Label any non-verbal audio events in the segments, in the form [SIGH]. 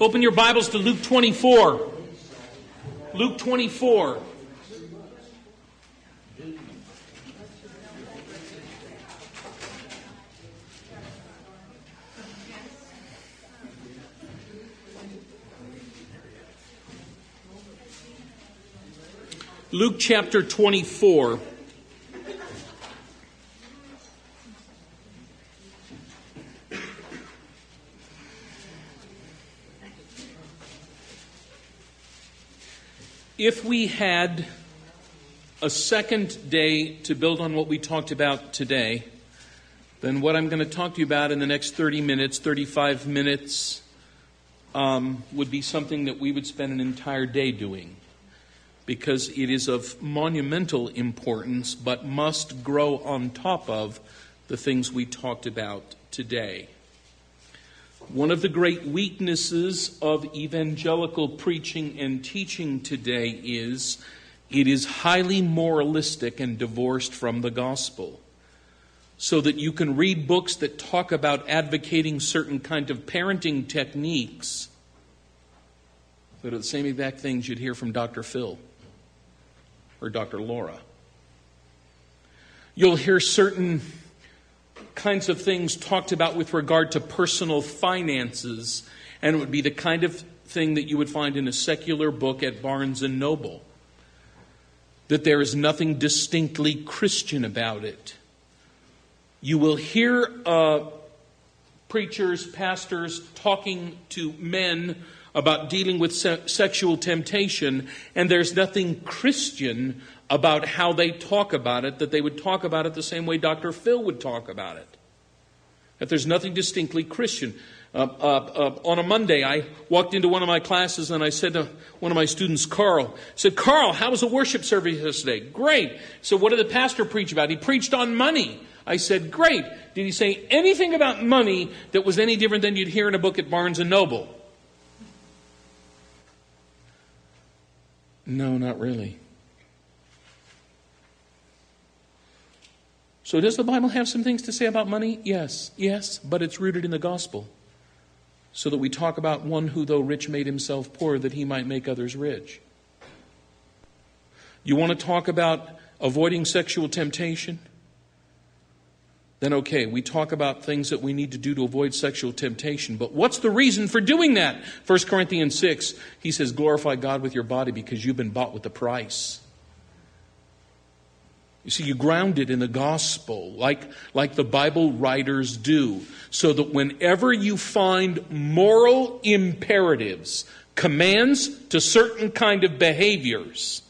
Open your Bibles to Luke 24. Luke 24. Luke chapter 24. If we had a second day to build on what we talked about today, then what I'm going to talk to you about in the next 30 minutes, 35 minutes, um, would be something that we would spend an entire day doing because it is of monumental importance but must grow on top of the things we talked about today. One of the great weaknesses of evangelical preaching and teaching today is it is highly moralistic and divorced from the gospel. So that you can read books that talk about advocating certain kind of parenting techniques that are the same exact things you'd hear from Dr. Phil or Dr. Laura. You'll hear certain kinds of things talked about with regard to personal finances, and it would be the kind of thing that you would find in a secular book at Barnes and Noble. That there is nothing distinctly Christian about it. You will hear uh, preachers, pastors talking to men about dealing with se- sexual temptation, and there's nothing Christian about how they talk about it, that they would talk about it the same way Dr. Phil would talk about it. That there's nothing distinctly Christian. Uh, uh, uh, on a Monday, I walked into one of my classes and I said to one of my students, Carl, I said, Carl, how was the worship service yesterday? Great. So what did the pastor preach about? He preached on money. I said, great. Did he say anything about money that was any different than you'd hear in a book at Barnes and Noble? No, not really. So, does the Bible have some things to say about money? Yes, yes, but it's rooted in the gospel. So that we talk about one who, though rich, made himself poor that he might make others rich. You want to talk about avoiding sexual temptation? then okay, we talk about things that we need to do to avoid sexual temptation. But what's the reason for doing that? 1 Corinthians 6, he says, glorify God with your body because you've been bought with a price. You see, you ground it in the gospel, like, like the Bible writers do, so that whenever you find moral imperatives, commands to certain kind of behaviors,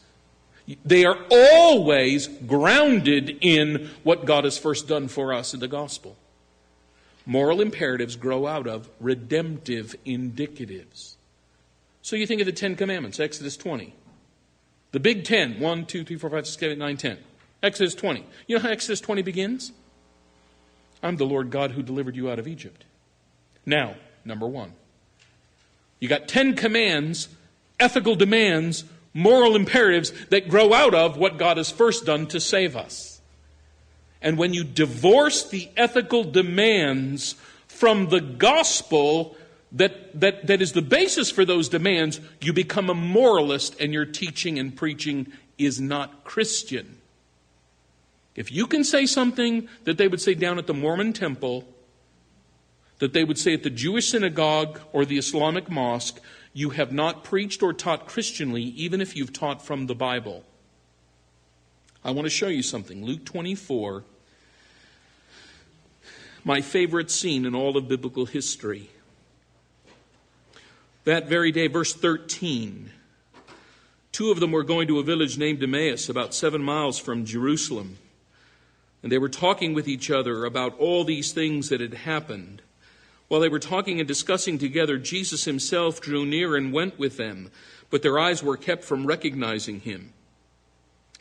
they are always grounded in what God has first done for us in the gospel. Moral imperatives grow out of redemptive indicatives. So you think of the Ten Commandments, Exodus 20. The big ten, 1, 2, 3, 4, 5, 6, 7, 8, 9, 10. Exodus 20. You know how Exodus 20 begins? I'm the Lord God who delivered you out of Egypt. Now, number one. You got 10 commands, ethical demands moral imperatives that grow out of what God has first done to save us. And when you divorce the ethical demands from the gospel that, that, that is the basis for those demands, you become a moralist and your teaching and preaching is not Christian. If you can say something that they would say down at the Mormon temple, that they would say at the Jewish synagogue or the Islamic mosque, you have not preached or taught Christianly, even if you've taught from the Bible. I want to show you something. Luke 24, my favorite scene in all of biblical history. That very day, verse 13. Two of them were going to a village named Emmaus, about seven miles from Jerusalem. And they were talking with each other about all these things that had happened. While they were talking and discussing together, Jesus himself drew near and went with them, but their eyes were kept from recognizing him.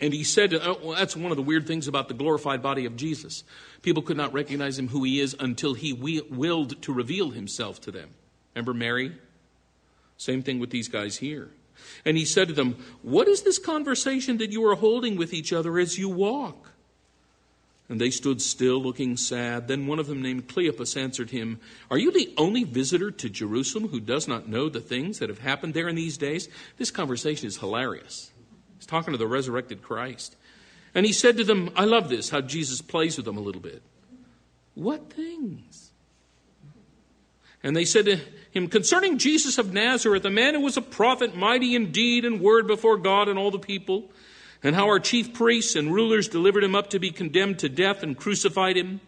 And he said, oh, well, that's one of the weird things about the glorified body of Jesus. People could not recognize him who he is until he willed to reveal himself to them. Remember Mary? Same thing with these guys here. And he said to them, What is this conversation that you are holding with each other as you walk? And they stood still, looking sad. Then one of them, named Cleopas, answered him, Are you the only visitor to Jerusalem who does not know the things that have happened there in these days? This conversation is hilarious. He's talking to the resurrected Christ. And he said to them, I love this, how Jesus plays with them a little bit. What things? And they said to him, Concerning Jesus of Nazareth, a man who was a prophet, mighty in deed and word before God and all the people and how our chief priests and rulers delivered him up to be condemned to death and crucified him.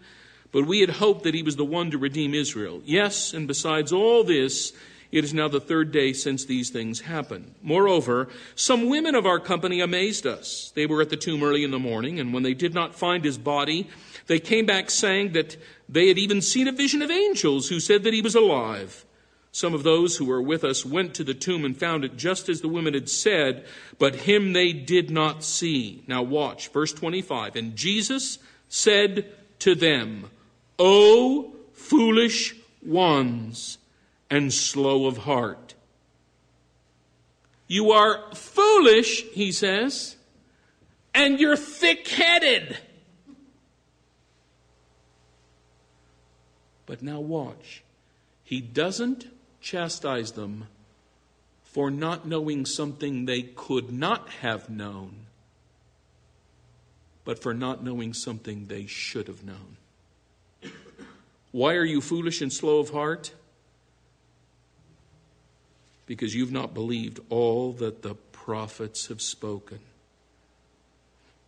But we had hoped that he was the one to redeem Israel. Yes, and besides all this, it is now the third day since these things happened. Moreover, some women of our company amazed us. They were at the tomb early in the morning, and when they did not find his body, they came back saying that they had even seen a vision of angels who said that he was alive. Some of those who were with us went to the tomb and found it just as the women had said, but him they did not see. Now watch, verse 25. And Jesus said to them, O foolish ones and slow of heart. You are foolish, he says, and you're thick headed. But now watch. He doesn't chastise them for not knowing something they could not have known, but for not knowing something they should have known. Why are you foolish and slow of heart? Because you've not believed all that the prophets have spoken.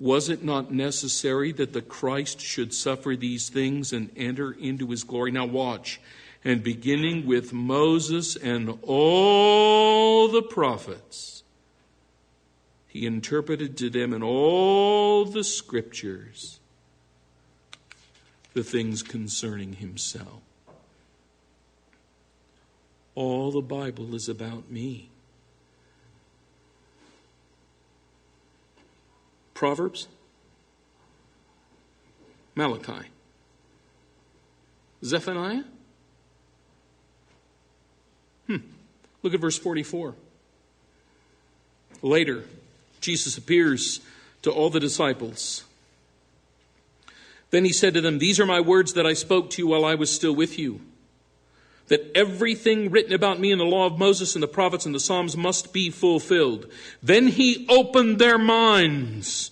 Was it not necessary that the Christ should suffer these things and enter into his glory? Now, watch and beginning with Moses and all the prophets, he interpreted to them in all the scriptures the things concerning himself. All the Bible is about me. Proverbs, Malachi, Zephaniah, Hmm. Look at verse 44. Later, Jesus appears to all the disciples. Then he said to them, These are my words that I spoke to you while I was still with you. That everything written about me in the law of Moses and the prophets and the Psalms must be fulfilled. Then he opened their minds.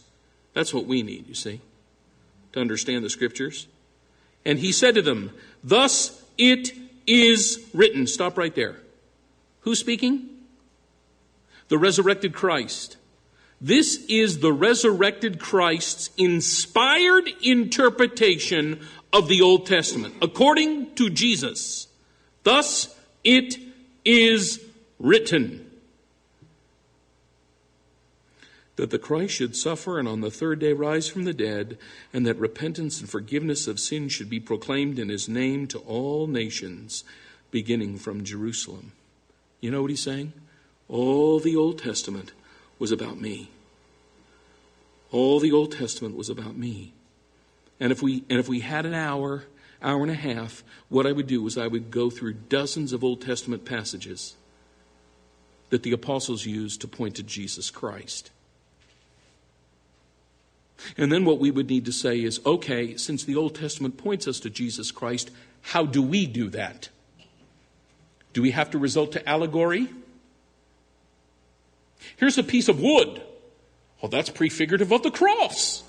That's what we need, you see, to understand the scriptures. And he said to them, Thus it is written. Stop right there. Who's speaking? The resurrected Christ. This is the resurrected Christ's inspired interpretation of the Old Testament, according to Jesus. Thus it is written that the Christ should suffer and on the third day rise from the dead, and that repentance and forgiveness of sin should be proclaimed in his name to all nations, beginning from Jerusalem. You know what he's saying? All the Old Testament was about me. All the Old Testament was about me. And if we and if we had an hour, hour and a half, what I would do is I would go through dozens of Old Testament passages that the apostles used to point to Jesus Christ. And then what we would need to say is okay, since the Old Testament points us to Jesus Christ, how do we do that? Do we have to resort to allegory? Here's a piece of wood. Well, that's prefigurative of the cross.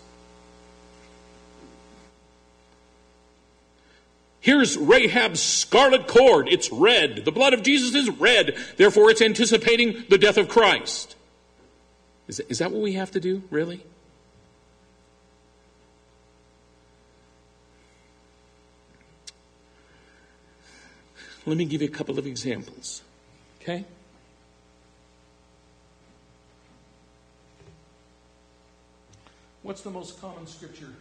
Here's Rahab's scarlet cord. It's red. The blood of Jesus is red. Therefore, it's anticipating the death of Christ. Is, that what we have to do, really? Let me give you a couple of examples. Okay? What's the most common scripture?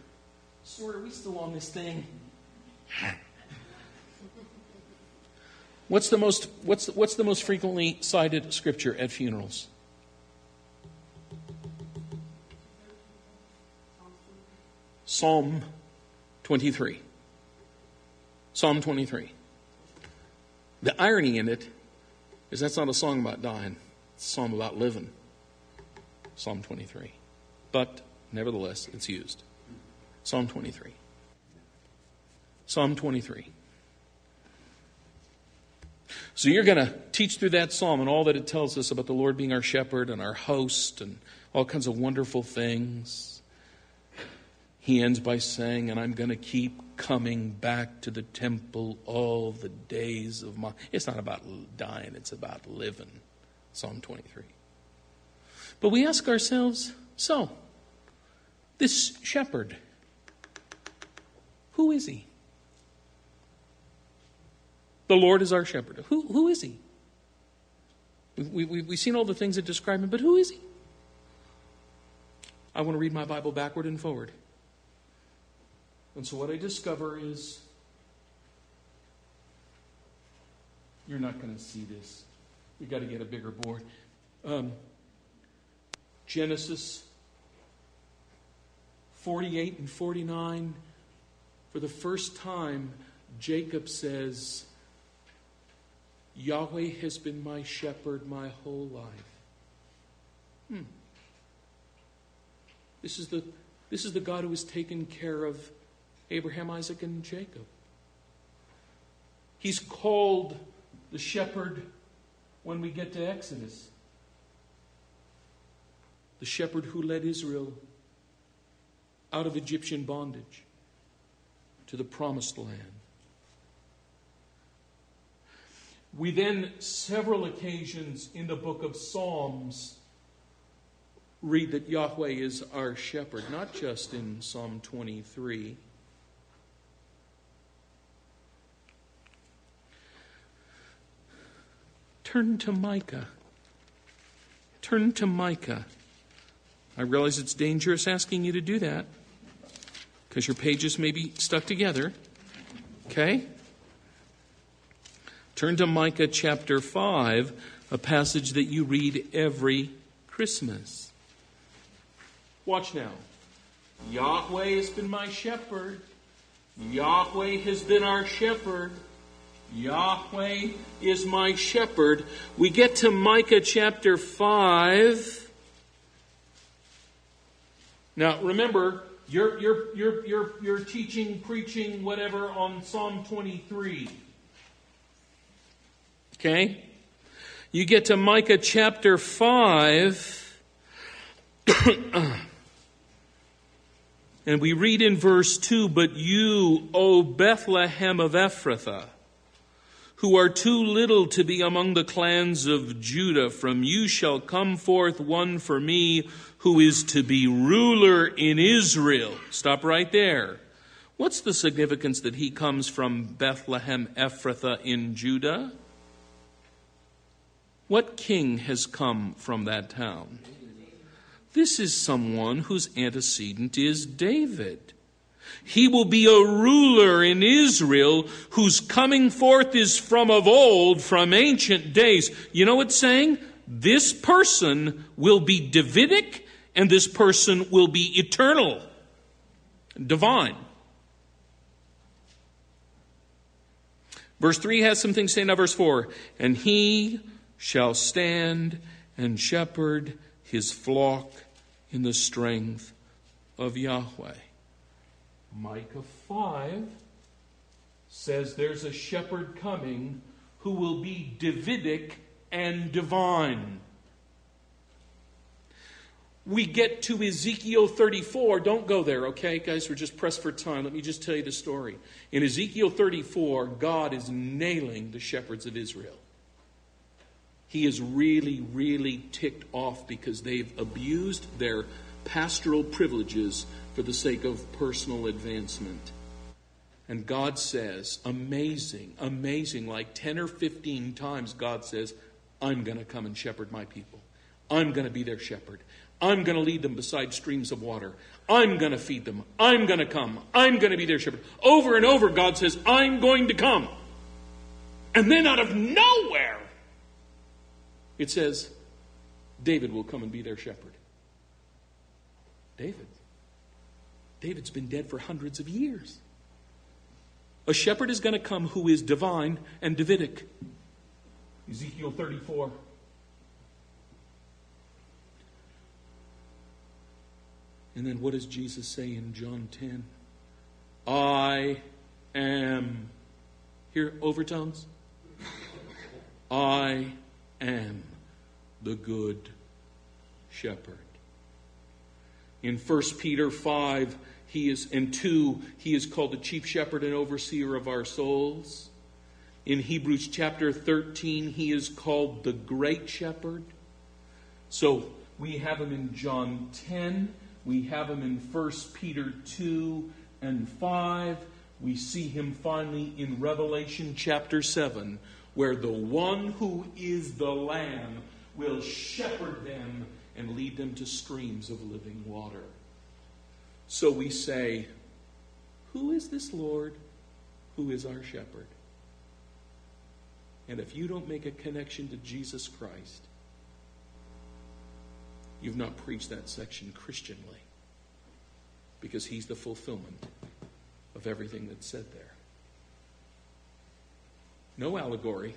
Stuart, are we still on this thing? What's the most what's what's the most frequently cited scripture at funerals? Psalm 23. Psalm 23. The irony in it is that's not a song about dying, it's a song about living. Psalm 23. But nevertheless, it's used. Psalm 23. Psalm 23. So you're going to teach through that psalm and all that it tells us about the Lord being our shepherd and our host and all kinds of wonderful things. He ends by saying, And I'm going to keep coming back to the temple all the days of my. It's not about dying, it's about living. Psalm 23. But we ask ourselves so, this shepherd, who is he? The Lord is our shepherd. Who, who is he? We, we, we've seen all the things that describe him, but who is he? I want to read my Bible backward and forward. And so what I discover is you're not going to see this. We've got to get a bigger board. Um, Genesis 48 and 49, for the first time, Jacob says, Yahweh has been my shepherd my whole life. Hmm. This is the, this is the God who has taken care of Abraham, Isaac, and Jacob. He's called the shepherd when we get to Exodus. The shepherd who led Israel out of Egyptian bondage to the promised land. We then, several occasions in the book of Psalms, read that Yahweh is our shepherd, not just in Psalm 23. Turn to Micah. Turn to Micah. I realize it's dangerous asking you to do that because your pages may be stuck together. Okay? Turn to Micah chapter 5, a passage that you read every Christmas. Watch now. Yahweh has been my shepherd. Yahweh has been our shepherd. Yahweh is my shepherd. We get to Micah chapter 5. Now, remember, you're, you're, you're, you're, you're teaching, preaching, whatever on Psalm 23. Okay? You get to Micah chapter 5. [COUGHS] and we read in verse 2 But you, O Bethlehem of Ephrathah, who are too little to be among the clans of Judah, from you shall come forth one for me who is to be ruler in Israel. Stop right there. What's the significance that he comes from Bethlehem Ephrathah in Judah? What king has come from that town? This is someone whose antecedent is David. He will be a ruler in Israel whose coming forth is from of old, from ancient days. You know what's saying? This person will be Davidic and this person will be eternal, divine. Verse 3 has some things saying now, verse 4. And he shall stand and shepherd his flock in the strength of Yahweh. Micah 5 says there's a shepherd coming who will be Davidic and divine. We get to Ezekiel 34. Don't go there, okay, guys? We're just pressed for time. Let me just tell you the story. In Ezekiel 34, God is nailing the shepherds of Israel he is really, really ticked off because they've abused their pastoral privileges for the sake of personal advancement. And God says, amazing, amazing, like 10 or 15 times, God says, I'm going to come and shepherd my people. I'm going to be their shepherd. I'm going to lead them beside streams of water. I'm going to feed them. I'm going to come. I'm going to be their shepherd. Over and over, God says, I'm going to come. And then out of nowhere, it says, David will come and be their shepherd. David. David's been dead for hundreds of years. A shepherd is going to come who is divine and Davidic. Ezekiel 34. And then what does Jesus say in John 10? I am. Hear overtones? I am the good shepherd. In 1 Peter 5, he is and 2, he is called the chief shepherd and overseer of our souls. In Hebrews chapter 13, he is called the great shepherd. So we have him in John 10, we have him in 1 Peter 2 and 5. We see him finally in Revelation chapter 7, where the one who is the Lamb will shepherd them and lead them to streams of living water. So we say, Who is this Lord who is our shepherd? And if you don't make a connection to Jesus Christ, you've not preached that section Christianly because he's the fulfillment of everything that's said there. No allegory,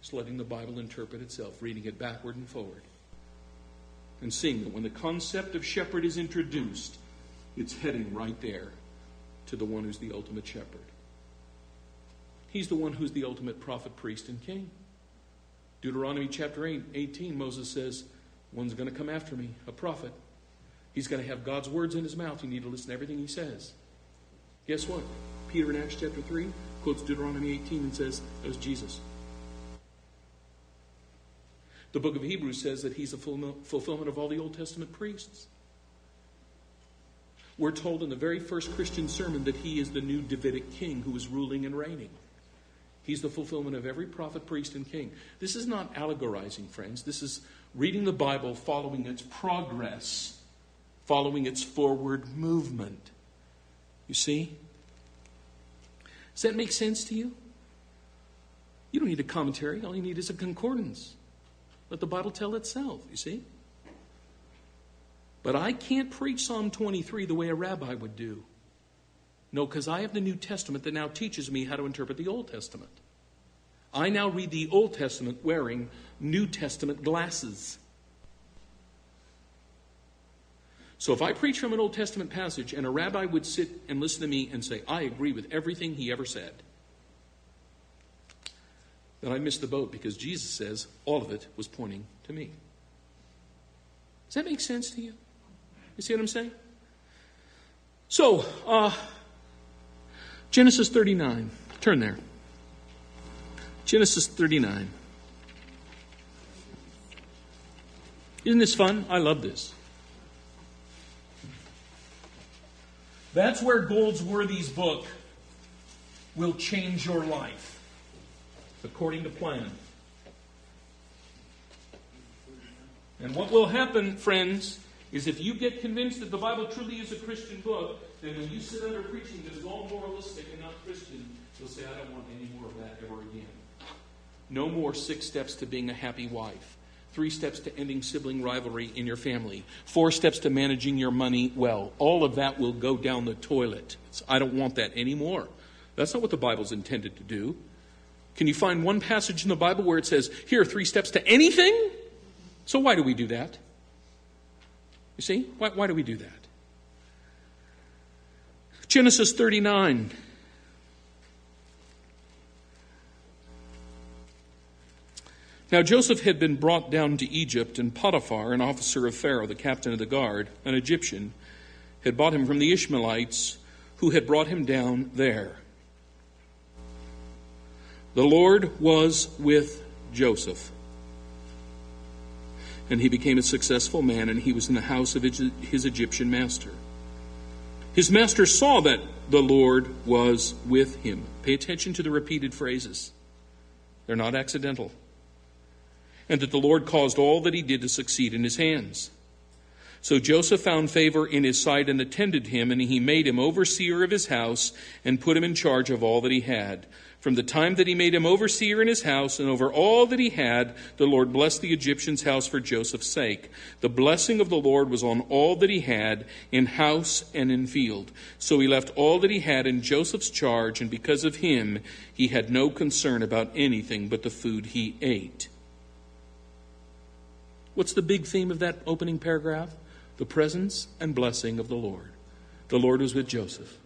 just letting the Bible interpret itself, reading it backward and forward, and seeing that when the concept of shepherd is introduced, it's heading right there to the one who's the ultimate shepherd. He's the one who's the ultimate prophet, priest, and king. Deuteronomy chapter 8, 18, Moses says, One's going to come after me, a prophet. He's going to have God's words in his mouth. You need to listen to everything he says. Guess what? Peter in Acts chapter 3 quotes Deuteronomy 18 and says, That was Jesus. The book of Hebrews says that he's a fulfillment of all the Old Testament priests. We're told in the very first Christian sermon that he is the new Davidic king who is ruling and reigning. He's the fulfillment of every prophet, priest, and king. This is not allegorizing, friends. This is reading the Bible, following its progress, following its forward movement. You see? Does that make sense to you? You don't need a commentary. All you need is a concordance. Let the Bible tell itself, you see? But I can't preach Psalm 23 the way a rabbi would do. No, because I have the New Testament that now teaches me how to interpret the Old Testament. I now read the Old Testament wearing New Testament glasses. So if I preach from an Old Testament passage and a rabbi would sit and listen to me and say, I agree with everything he ever said, then I missed the boat because Jesus says all of it was pointing to me. Does that make sense to you? You see what I'm saying? So, uh, Genesis 39. Turn there. Genesis 39. Isn't this fun? I love this. That's where Goldsworthy's book will change your life according to plan. And what will happen, friends, is if you get convinced that the Bible truly is a Christian book, then when you sit under preaching that is all moralistic and not Christian, you'll say, I don't want any more of that ever again. No more six steps to being a happy wife. Three steps to ending sibling rivalry in your family. Four steps to managing your money well. All of that will go down the toilet. It's, I don't want that anymore. That's not what the Bible's intended to do. Can you find one passage in the Bible where it says, here are three steps to anything? So why do we do that? You see? Why, why do we do that? Genesis 39. Now Joseph had been brought down to Egypt, and Potiphar, an officer of Pharaoh, the captain of the guard, an Egyptian, had bought him from the Ishmaelites who had brought him down there. The Lord was with Joseph. And he became a successful man, and he was in the house of his Egyptian master. His master saw that the Lord was with him. Pay attention to the repeated phrases, they're not accidental and that the Lord caused all that he did to succeed in his hands. So Joseph found favor in his sight and attended him, and he made him overseer of his house and put him in charge of all that he had. From the time that he made him overseer in his house and over all that he had, the Lord blessed the Egyptian's house for Joseph's sake. The blessing of the Lord was on all that he had in house and in field. So he left all that he had in Joseph's charge, and because of him, he had no concern about anything but the food he ate. What's the big theme of that opening paragraph? the presence and blessing of the Lord. The Lord was with Joseph.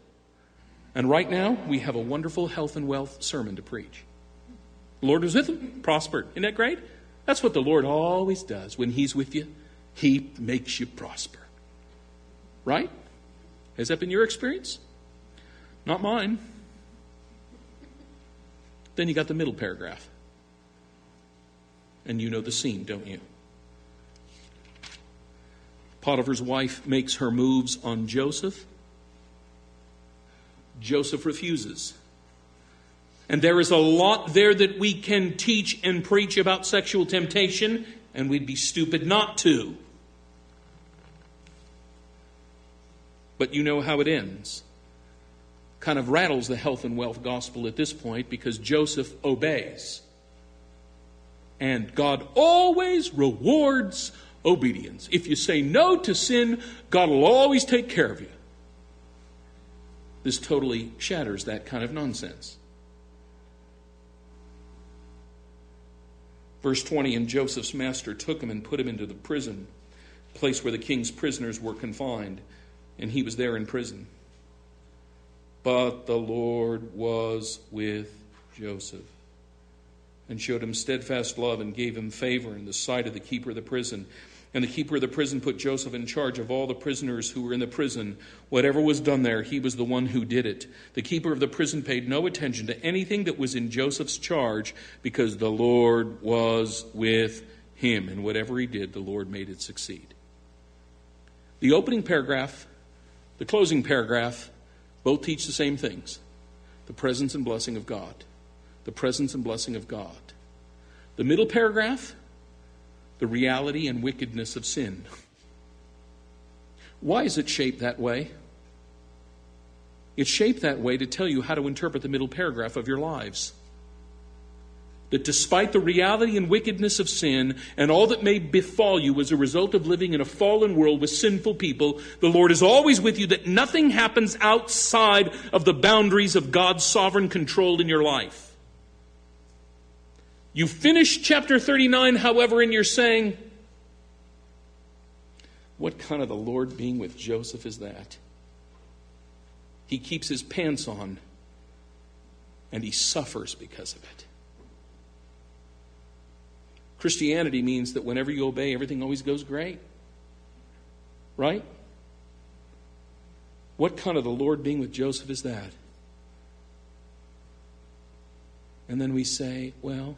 And right now, we have a wonderful health and wealth sermon to preach. The Lord was with him, prospered. Isn't that great? That's what the Lord always does. When He's with you, He makes you prosper. Right? Has that been your experience? Not mine. Then you got the middle paragraph. And you know the scene, don't you? Potiphar's wife makes her moves on Joseph. Joseph refuses. And there is a lot there that we can teach and preach about sexual temptation, and we'd be stupid not to. But you know how it ends. Kind of rattles the health and wealth gospel at this point because Joseph obeys. And God always rewards obedience. If you say no to sin, God will always take care of you. This totally shatters that kind of nonsense. Verse 20 And Joseph's master took him and put him into the prison, place where the king's prisoners were confined, and he was there in prison. But the Lord was with Joseph and showed him steadfast love and gave him favor in the sight of the keeper of the prison. And the keeper of the prison put Joseph in charge of all the prisoners who were in the prison. Whatever was done there, he was the one who did it. The keeper of the prison paid no attention to anything that was in Joseph's charge because the Lord was with him. And whatever he did, the Lord made it succeed. The opening paragraph, the closing paragraph, both teach the same things the presence and blessing of God. The presence and blessing of God. The middle paragraph, the reality and wickedness of sin. Why is it shaped that way? It's shaped that way to tell you how to interpret the middle paragraph of your lives. That despite the reality and wickedness of sin and all that may befall you as a result of living in a fallen world with sinful people, the Lord is always with you, that nothing happens outside of the boundaries of God's sovereign control in your life. You finish chapter 39, however, and you're saying, What kind of the Lord being with Joseph is that? He keeps his pants on and he suffers because of it. Christianity means that whenever you obey, everything always goes great. Right? What kind of the Lord being with Joseph is that? And then we say, well,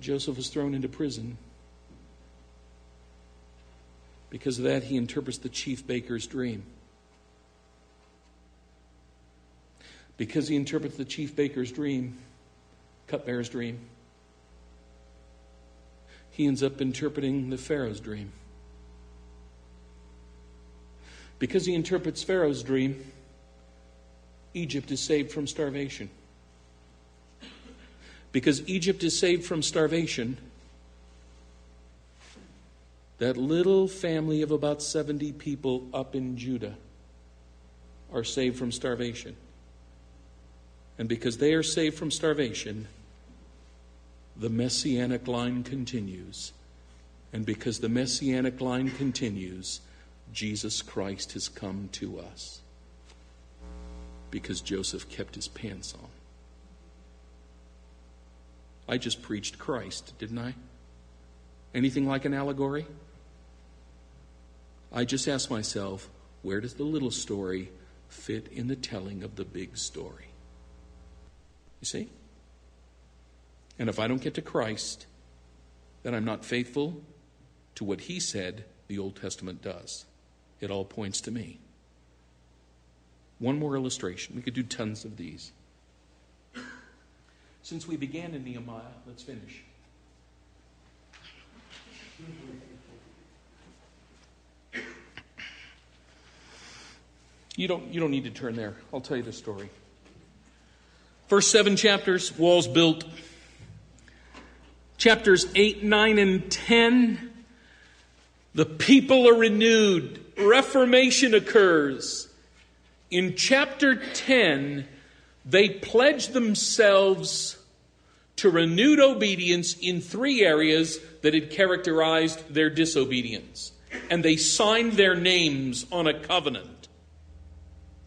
Joseph was thrown into prison. Because of that, he interprets the chief baker's dream. Because he interprets the chief baker's dream, cupbearer's dream, he ends up interpreting the Pharaoh's dream. Because he interprets Pharaoh's dream, Egypt is saved from starvation because Egypt is saved from starvation, that little family of about 70 people up in Judah are saved from starvation. And because they are saved from starvation, the messianic line continues. And because the messianic line continues, Jesus Christ has come to us. Because Joseph kept his pants on. I just preached Christ, didn't I? Anything like an allegory? I just ask myself, where does the little story fit in the telling of the big story? You see? And if I don't get to Christ, then I'm not faithful to what he said the Old Testament does. It all points to me. One more illustration. We could do tons of these. Since we began in Nehemiah, let's finish. You don't, you don't need to turn there. I'll tell you the story. First seven chapters, walls built. Chapters 8, 9, and 10, the people are renewed. Reformation occurs. In chapter 10, they pledged themselves to renewed obedience in three areas that had characterized their disobedience. and they signed their names on a covenant,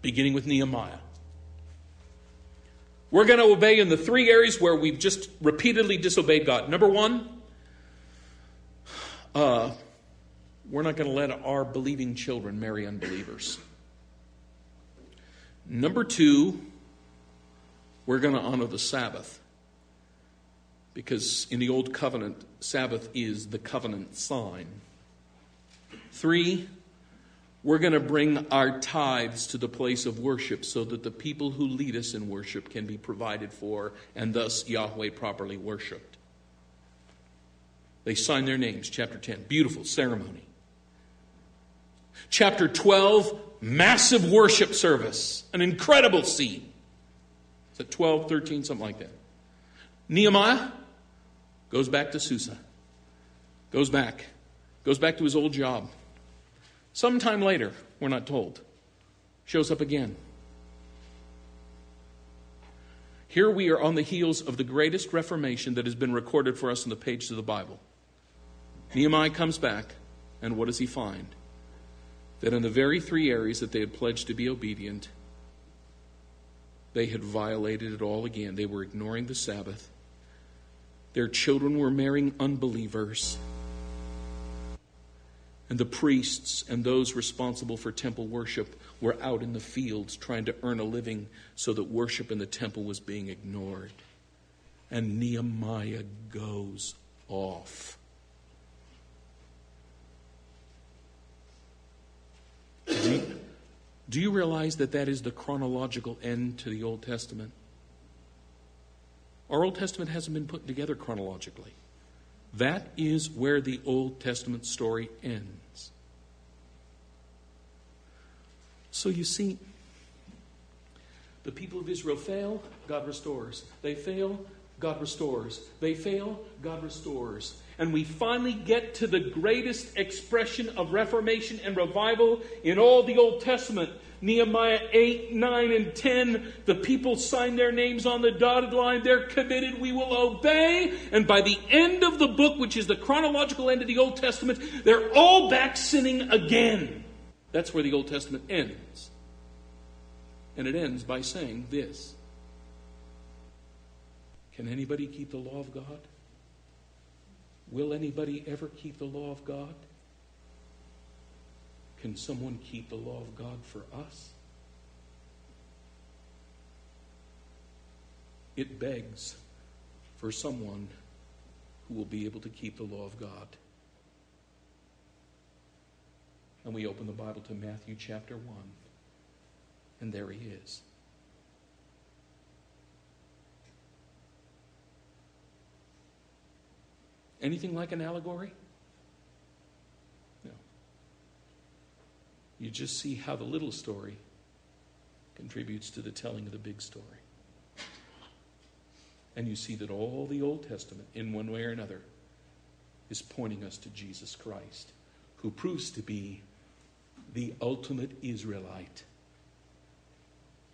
beginning with Nehemiah. We're going to obey in the three areas where we've just repeatedly disobeyed God. Number one, uh, we're not going to let our believing children marry unbelievers. Number two, we're going to honor the Sabbath. Because in the Old Covenant, Sabbath is the covenant sign. Three, we're going to bring our tithes to the place of worship so that the people who lead us in worship can be provided for and thus Yahweh properly worshiped. They sign their names, chapter 10. Beautiful ceremony. Chapter 12, massive worship service, an incredible scene. Is it 12, 13, something like that? Nehemiah goes back to Susa, goes back, goes back to his old job. Sometime later, we're not told, shows up again. Here we are on the heels of the greatest reformation that has been recorded for us in the pages of the Bible. Nehemiah comes back, and what does he find? that in the very three areas that they had pledged to be obedient, they had violated it all again. They were ignoring the Sabbath. Their children were marrying unbelievers. And the priests and those responsible for temple worship were out in the fields trying to earn a living so that worship in the temple was being ignored. And Nehemiah goes off. Do you, do you realize that that is the chronological end to the Old Testament? Our Old Testament hasn't been put together chronologically. That is where the Old Testament story ends. So you see, the people of Israel fail, God restores. They fail, God restores. They fail, God restores. And we finally get to the greatest expression of reformation and revival in all the Old Testament. Nehemiah 8, 9, and 10. The people sign their names on the dotted line. They're committed. We will obey. And by the end of the book, which is the chronological end of the Old Testament, they're all back sinning again. That's where the Old Testament ends. And it ends by saying this Can anybody keep the law of God? Will anybody ever keep the law of God? Can someone keep the law of God for us? It begs for someone who will be able to keep the law of God. And we open the Bible to Matthew chapter 1, and there he is. Anything like an allegory? No. You just see how the little story contributes to the telling of the big story. And you see that all the Old Testament, in one way or another, is pointing us to Jesus Christ, who proves to be the ultimate Israelite,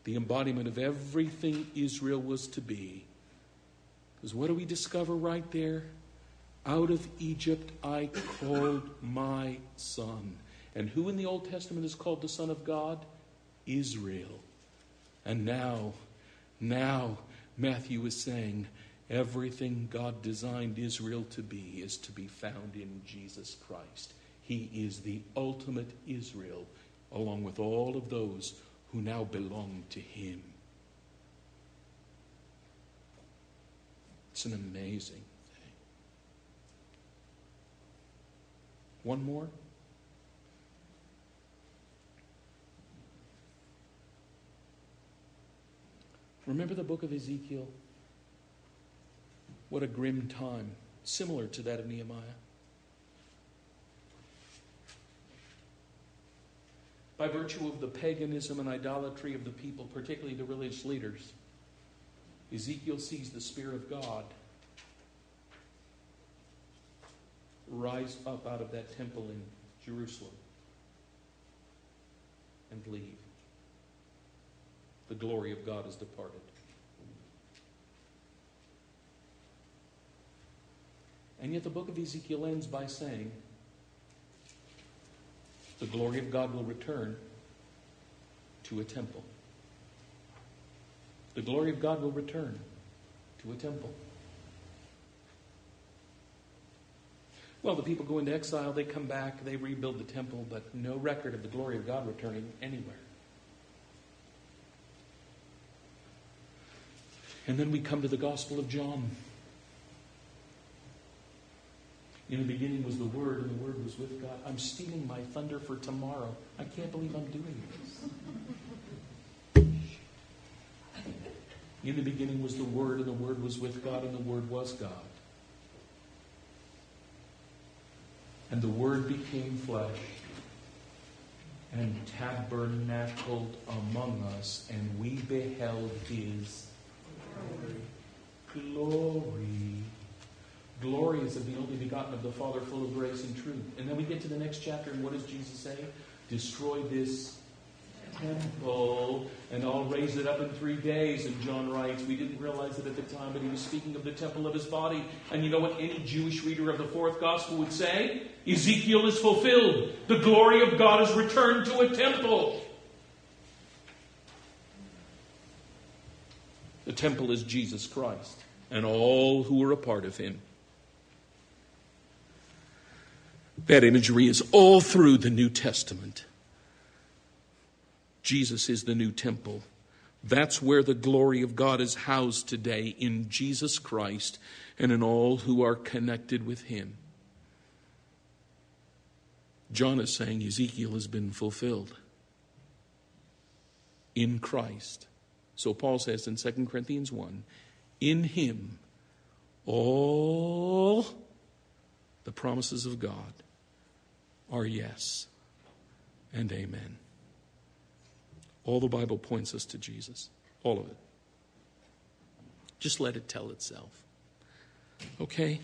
the embodiment of everything Israel was to be. Because what do we discover right there? Out of Egypt I called my son. And who in the Old Testament is called the Son of God? Israel. And now, now, Matthew is saying, everything God designed Israel to be is to be found in Jesus Christ. He is the ultimate Israel, along with all of those who now belong to Him. It's an amazing One more. Remember the book of Ezekiel? What a grim time, similar to that of Nehemiah. By virtue of the paganism and idolatry of the people, particularly the religious leaders, Ezekiel sees the Spirit of God rise up out of that temple in Jerusalem and leave. The glory of God has departed. And yet the book of Ezekiel ends by saying, the glory of God will return to a temple. The glory of God will return to a temple. Well, the people go into exile, they come back, they rebuild the temple, but no record of the glory of God returning anywhere. And then we come to the Gospel of John. In the beginning was the Word, and the Word was with God. I'm stealing my thunder for tomorrow. I can't believe I'm doing this. In the beginning was the Word, and the Word was with God, and the Word was God. And the Word became flesh and tabernacled among us, and we beheld his glory. Glory is of the only begotten of the Father, full of grace and truth. And then we get to the next chapter, and what does Jesus say? Destroy this temple, and I'll raise it up in three days. And John writes, We didn't realize it at the time, but he was speaking of the temple of his body. And you know what any Jewish reader of the fourth gospel would say? Ezekiel is fulfilled. The glory of God is returned to a temple. The temple is Jesus Christ and all who are a part of him. That imagery is all through the New Testament. Jesus is the new temple. That's where the glory of God is housed today in Jesus Christ and in all who are connected with him. John is saying Ezekiel has been fulfilled in Christ. So Paul says in 2 Corinthians 1 In him all the promises of God are yes and amen. All the Bible points us to Jesus. All of it. Just let it tell itself. Okay?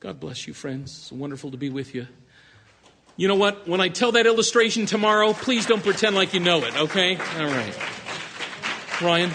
God bless you, friends. It's wonderful to be with you. You know what? When I tell that illustration tomorrow, please don't pretend like you know it, okay? All right. Ryan?